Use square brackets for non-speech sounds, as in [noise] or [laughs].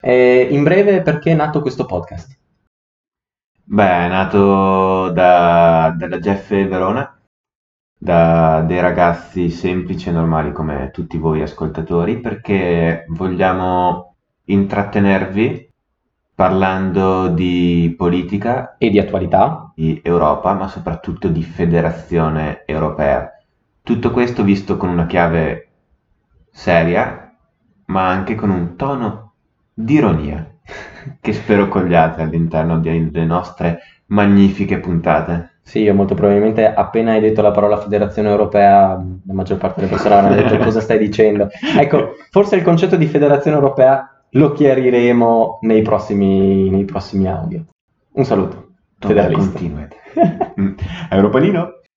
E in breve, perché è nato questo podcast? Beh, è nato da, dalla Jeff Verona, da dei ragazzi semplici e normali come tutti voi ascoltatori, perché vogliamo intrattenervi parlando di politica E di attualità? di Europa, ma soprattutto di federazione europea. Tutto questo visto con una chiave seria, ma anche con un tono di ironia, che spero cogliate all'interno delle nostre magnifiche puntate. Sì, io molto probabilmente appena hai detto la parola Federazione Europea, la maggior parte delle persone avranno detto [laughs] cosa stai dicendo. Ecco, forse il concetto di Federazione Europea lo chiariremo nei prossimi, nei prossimi audio. Un saluto, federalista. continuate. Mm. Europanino?